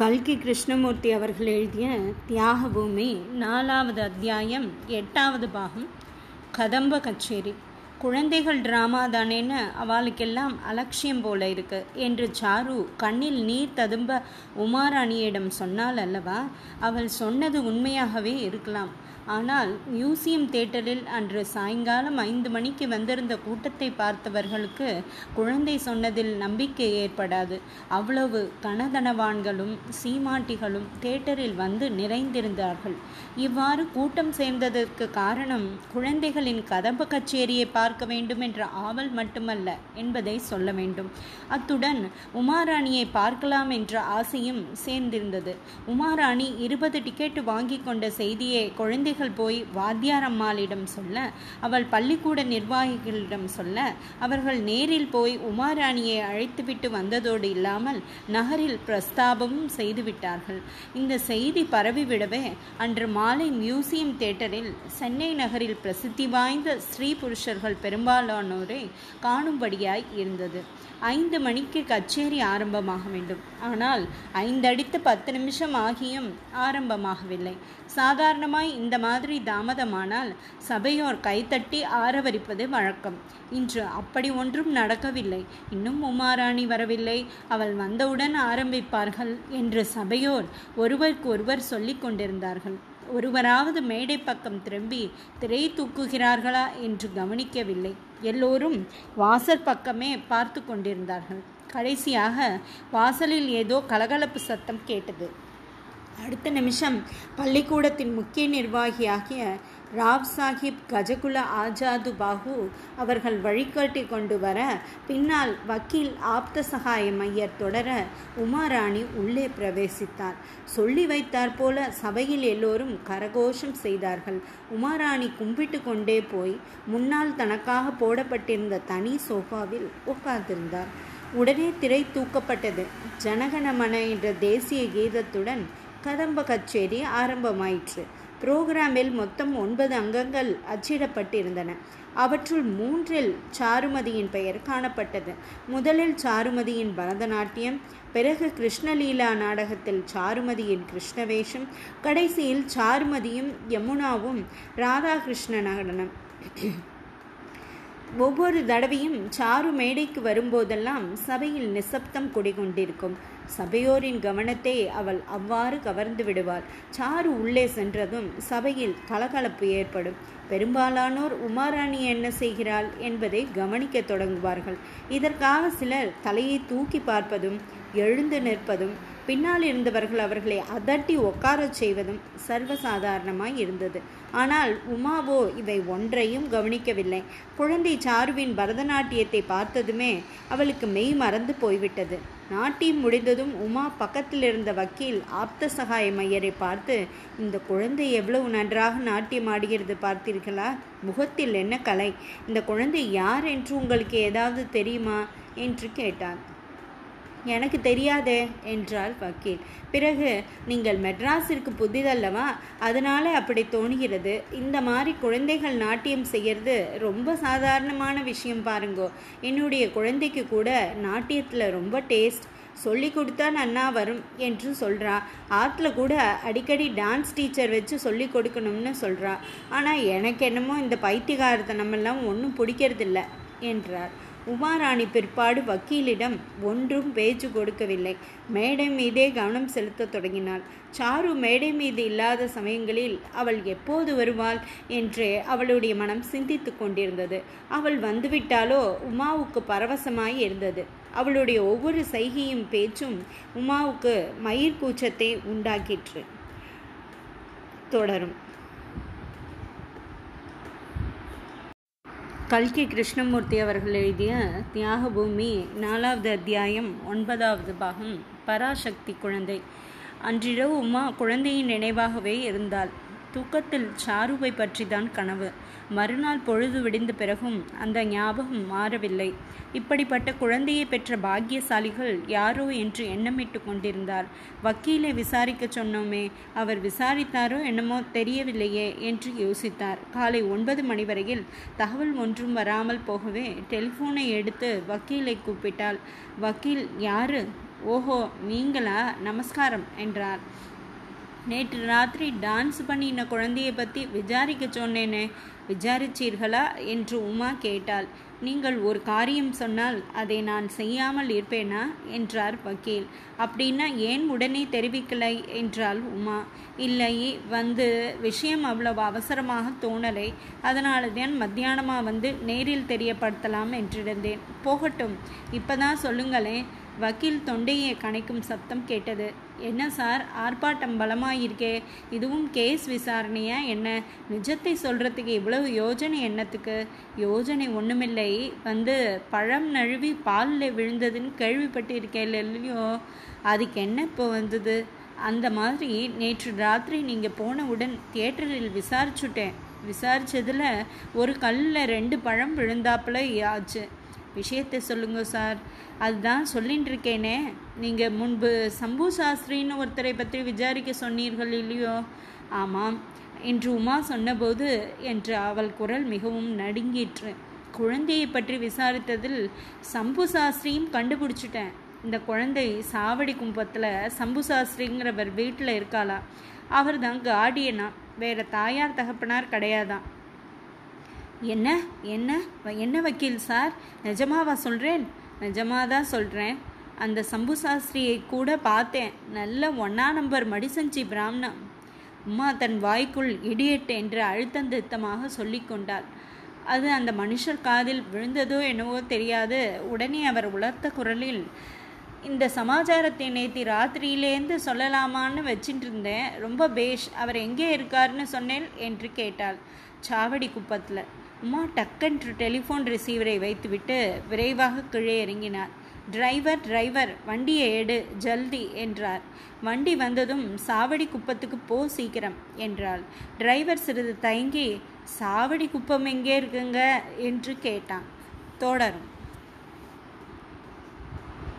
கல்கி கிருஷ்ணமூர்த்தி அவர்கள் எழுதிய தியாகபூமி நாலாவது அத்தியாயம் எட்டாவது பாகம் கதம்ப கச்சேரி. குழந்தைகள் டிராமா தானேன்னு அவளுக்கெல்லாம் அலட்சியம் போல இருக்கு. என்று சாரு கண்ணில் நீர் ததும்ப உமாராணியிடம் சொன்னால் அல்லவா? அவள் சொன்னது உண்மையாகவே இருக்கலாம். ஆனால் மியூசியம் தேட்டரில் அன்று சாயங்காலம் ஐந்து மணிக்கு வந்திருந்த கூட்டத்தை பார்த்தவர்களுக்கு குழந்தை சொன்னதில் நம்பிக்கை ஏற்படாது. அவ்வளவு கனதனவான்களும் சீமாட்டிகளும் தேட்டரில் வந்து நிறைந்திருந்தார்கள். இவ்வாறு கூட்டம் சேர்ந்ததற்கு காரணம் குழந்தைகளின் கதம்ப கச்சேரியை பார்க்க வேண்டும் என்ற ஆவல் மட்டுமல்ல என்பதை சொல்ல வேண்டும். அத்துடன் உமாராணியை பார்க்கலாம் என்ற ஆசையும் சேர்ந்திருந்தது. உமாராணி இருபது டிக்கெட் வாங்கி கொண்ட செய்தியை குழந்தைகள் போய் வாத்தியாரம்மாளிடம் சொல்ல அவள் பள்ளிக்கூட நிர்வாகிகளிடம் சொல்ல அவர்கள் நேரில் போய் உமாராணியை அழைத்துவிட்டு வந்ததோடு இல்லாமல் நகரில் பிரஸ்தாபமும் செய்துவிட்டார்கள். இந்த செய்தி பரவிவிடவே அன்று மாலை மியூசியம் தேட்டரில் சென்னை நகரில் பிரசித்தி வாய்ந்த ஸ்ரீ புருஷர்கள் பெரும்பாலானோரை காணும்படியாய் இருந்தது. ஐந்து மணிக்கு கச்சேரி ஆரம்பமாக வேண்டும். ஆனால் ஐந்தடித்து பத்து நிமிஷம் ஆகியும் ஆரம்பமாகவில்லை. சாதாரணமாய் இந்த மாதிரி தாமதமானால் சபையோர் கைத்தட்டி ஆரவரிப்பது வழக்கம். இன்று அப்படி ஒன்றும் நடக்கவில்லை. இன்னும் உமாராணி வரவில்லை. அவள் வந்தவுடன் ஆரம்பிப்பார்கள் என்று சபையோர் ஒருவருக்கு ஒருவர் சொல்லிக் கொண்டிருந்தார்கள் ஒருவராவது மேடை பக்கம் திரும்பி திரை தூக்குகிறார்களா என்று கவனிக்கவில்லை. எல்லோரும் வாசல் பக்கமே பார்த்து கொண்டிருந்தார்கள். கடைசியாக வாசலில் ஏதோ கலகலப்பு சத்தம் கேட்டது. அடுத்த நிமிஷம் பள்ளிக்கூடத்தின் முக்கிய நிர்வாகியாகிய ராவ் சாஹிப் கஜகுல ஆஜாது பாகு அவர்கள் வழிகாட்டி கொண்டு வர பின்னால் வக்கீல் ஆப்த சகாய மையர் தொடர உமாராணி உள்ளே பிரவேசித்தார். சொல்லி வைத்தார் போல சபையில் எல்லோரும் கரகோஷம் செய்தார்கள். உமாராணி கும்பிட்டு கொண்டே போய் முன்னால் தனக்காக போடப்பட்டிருந்த தனி சோஃபாவில் உட்கார்ந்திருந்தார் உடனே திரை தூக்கப்பட்டது. ஜனகணமன என்ற தேசிய கீதத்துடன் கதம்ப கச்சேரி ஆரம்பமாயிற்று. புரோகிராமில் மொத்தம் ஒன்பது அங்கங்கள் அச்சிடப்பட்டிருந்தன. அவற்றுள் மூன்றில் சாருமதியின் பெயர் காணப்பட்டது. முதலில் சாருமதியின் பரதநாட்டியம் பிறகு கிருஷ்ணலீலா நாடகத்தில் சாருமதியின் கிருஷ்ணவேஷம் கடைசியில் சாருமதியும் யமுனாவும் ராதாகிருஷ்ண நடனம். ஒவ்வொரு தடவையும் சாரு மேடைக்கு வரும்போதெல்லாம் சபையில் நிசப்தம் குடிகொண்டிருக்கும். சபையோரின் கவனத்தை அவள் அவ்வாறு கவர்ந்து விடுவாள். சாரு உள்ளே சென்றதும் சபையில் கலகலப்பு ஏற்படும். பெரும்பாலானோர் உமாராணி என்ன செய்கிறாள்? என்பதை கவனிக்க தொடங்குவார்கள். இதற்காக சிலர் தலையை தூக்கி பார்ப்பதும் எழுந்து நிற்பதும் பின்னால் இருந்தவர்கள் அவர்களை அதட்டி உட்காரச் செய்வதும் சர்வசாதாரணமாய் இருந்தது. ஆனால் உமாவோ இவை ஒன்றையும் கவனிக்கவில்லை. குழந்தை சாருவின் பரதநாட்டியத்தை பார்த்ததுமே அவளுக்கு மெய் மறந்து போய்விட்டது. நாட்டியம் முடிந்ததும் உமா பக்கத்தில் இருந்த வக்கீல் ஆப்த சகாய மையரை பார்த்து இந்த குழந்தை எவ்வளவு நன்றாக நாட்டியம் ஆடுகிறது பார்த்தீர்களா? முகத்தில் என்ன கலை? இந்த குழந்தை யார் என்று உங்களுக்கு ஏதாவது தெரியுமா? என்று கேட்டார் எனக்கு தெரியாதே என்றார் வக்கீல். பிறகு நீங்கள் மெட்ராஸிற்கு புதிதல்லவா? அதனால அப்படி தோணுகிறது. இந்த மாதிரி குழந்தைகள் நாட்டியம் செய்யறது ரொம்ப சாதாரணமான விஷயம் பாருங்கோ. என்னுடைய குழந்தைக்கு கூட நாட்டியத்தில் ரொம்ப டேஸ்ட். சொல்லி கொடுத்தா நன்னா வரும் என்று சொல்கிறா ஆற்றுல கூட அடிக்கடி டான்ஸ் டீச்சர் வச்சு சொல்லி கொடுக்கணும்னு சொல்கிறா ஆனால் எனக்கு என்னமோ இந்த பைத்தியகாரத்தனமெல்லாம் ஒன்றும் பிடிக்கிறதில்ல என்றார். உமாராணி பிற்பாடு வக்கீலிடம் ஒன்றும் பேச்சு கொடுக்கவில்லை. மேடை மீதே கவனம் செலுத்த தொடங்கினாள். சாரு மேடை மீது இல்லாத சமயங்களில் அவள் எப்போது வருவாள் என்று அவளுடைய மனம் சிந்தித்து கொண்டிருந்தது. அவள் வந்துவிட்டாலோ உமாவுக்கு பரவசமாய் இருந்தது. அவளுடைய ஒவ்வொரு சைகையும் பேச்சும் உமாவுக்கு மயிர் கூச்சத்தை உண்டாக்கிற்று. தொடரும். கல்கி கிருஷ்ணமூர்த்தி அவர்கள் எழுதிய தியாகபூமி நாலாவது அத்தியாயம் ஒன்பதாவது பாகம் பராசக்தி குழந்தை. அன்றிரவு உமா குழந்தையின் நினைவாகவே இருந்தாள். தூக்கத்தில் சாருவை பற்றிதான் கனவு. மறுநாள் பொழுது விடிந்த பிறகும் அந்த ஞாபகம் மாறவில்லை. இப்படிப்பட்ட குழந்தையை பெற்ற பாக்கியசாலிகள் யாரோ என்று எண்ணமிட்டு கொண்டிருந்தார். வக்கீலை விசாரிக்க சொன்னோமே அவர் விசாரித்தாரோ என்னமோ தெரியவில்லையே என்று யோசித்தார். காலை ஒன்பது மணி வரையில் தகவல் ஒன்றும் வராமல் போகவே டெலிஃபோனை எடுத்து வக்கீலை கூப்பிட்டால் வக்கீல் யாரு? ஓஹோ நீங்களா? நமஸ்காரம் என்றார். நேற்று ராத்திரி டான்ஸ் பண்ணின குழந்தையை பற்றி விசாரிக்க சொன்னேனே. விசாரிச்சீர்களா? என்று உமா கேட்டாள். நீங்கள் ஒரு காரியம் சொன்னால் அதை நான் செய்யாமல் இருப்பேனா? என்றார் வக்கீல். அப்படின்னா ஏன் உடனே தெரிவிக்கலை? என்றாள் உமா. இல்லை வந்து விஷயம் அவ்வளவு அவசரமாக தோணலை. அதனால தான் மத்தியானமாக வந்து நேரில் தெரியப்படுத்தலாம் என்றிருந்தேன். போகட்டும். இப்போதான் சொல்லுங்களேன். வக்கீல் தொண்டையை கணைக்கும் சப்தம் கேட்டது. என்ன சார்? ஆர்ப்பாட்டம் பலமாயிருக்கே. இதுவும் கேஸ் விசாரணையா என்ன? நிஜத்தை சொல்கிறதுக்கு இவ்வளவு யோஜனை என்னத்துக்கு? யோஜனை ஒன்றுமில்லை வந்து பழம் நழுவி பாலில் விழுந்ததுன்னு கேள்விப்பட்டிருக்கேன் இல்லையோ? அதுக்கு என்ன இப்போ வந்தது? அந்த மாதிரி நேற்று ராத்திரி நீங்கள் போனவுடன் தியேட்டரில் விசாரிச்சுட்டேன். விசாரித்ததில் ஒரு கல்லில் ரெண்டு பழம் விழுந்தாப்புல ஆச்சு விஷயத்தை சொல்லுங்க சார். அதுதான் சொல்லிட்டு இருக்கேனே நீங்கள் முன்பு சம்பு சாஸ்திரின்னு ஒருத்தரை பற்றி விசாரிக்க சொன்னீர்கள் இல்லையோ? ஆமாம். என்று உமா சொன்னபோது என்று அவள் குரல் மிகவும் நடுங்கிற்று. குழந்தையை பற்றி விசாரித்ததில் சம்பு சாஸ்திரியும் கண்டுபிடிச்சிட்டேன். இந்த குழந்தை சாவடி கும்பத்தில் சம்பு சாஸ்திரிங்கிறவர் வீட்டில் இருக்காளா? அவர் தான் கார்டியனா வேற தாயார் தகப்பனார் கிடையாதான். என்ன என்ன என்ன வக்கீல் சார்? நிஜமாவா சொல்கிறேன் நிஜமாக தான் சொல்கிறேன் அந்த சம்பு சாஸ்திரியை கூட பார்த்தேன். நல்ல ஒன்றா நம்பர் மடிசஞ்சி பிராமணம். உமா தன் வாய்க்குள் இடியட் என்று அழுத்தந்திருத்தமாக சொல்லி கொண்டாள். அது அந்த மனுஷர் காதில் விழுந்ததோ என்னவோ தெரியாது. உடனே அவர் உலர்த்த குரலில் இந்த சமாச்சாரத்தை நேற்று ராத்திரியிலேருந்து சொல்லலாமான்னு வச்சுட்டு இருந்தேன் ரொம்ப பேஷ் அவர் எங்கே இருக்காருன்னு சொன்னேன் என்று கேட்டாள். சாவடி குப்பத்தில். அம்மா டக்கென்று டெலிஃபோன் ரிசீவரை வைத்துவிட்டு விரைவாக கீழே இறங்கினார். டிரைவர் டிரைவர் வண்டியை எடு ஜல்தி என்றார். வண்டி வந்ததும் சாவடி குப்பத்துக்கு போ சீக்கிரம் என்றாள். டிரைவர் சிறிது தயங்கி சாவடி குப்பம் எங்கே இருக்குங்க? என்று கேட்டான். தொடரும்.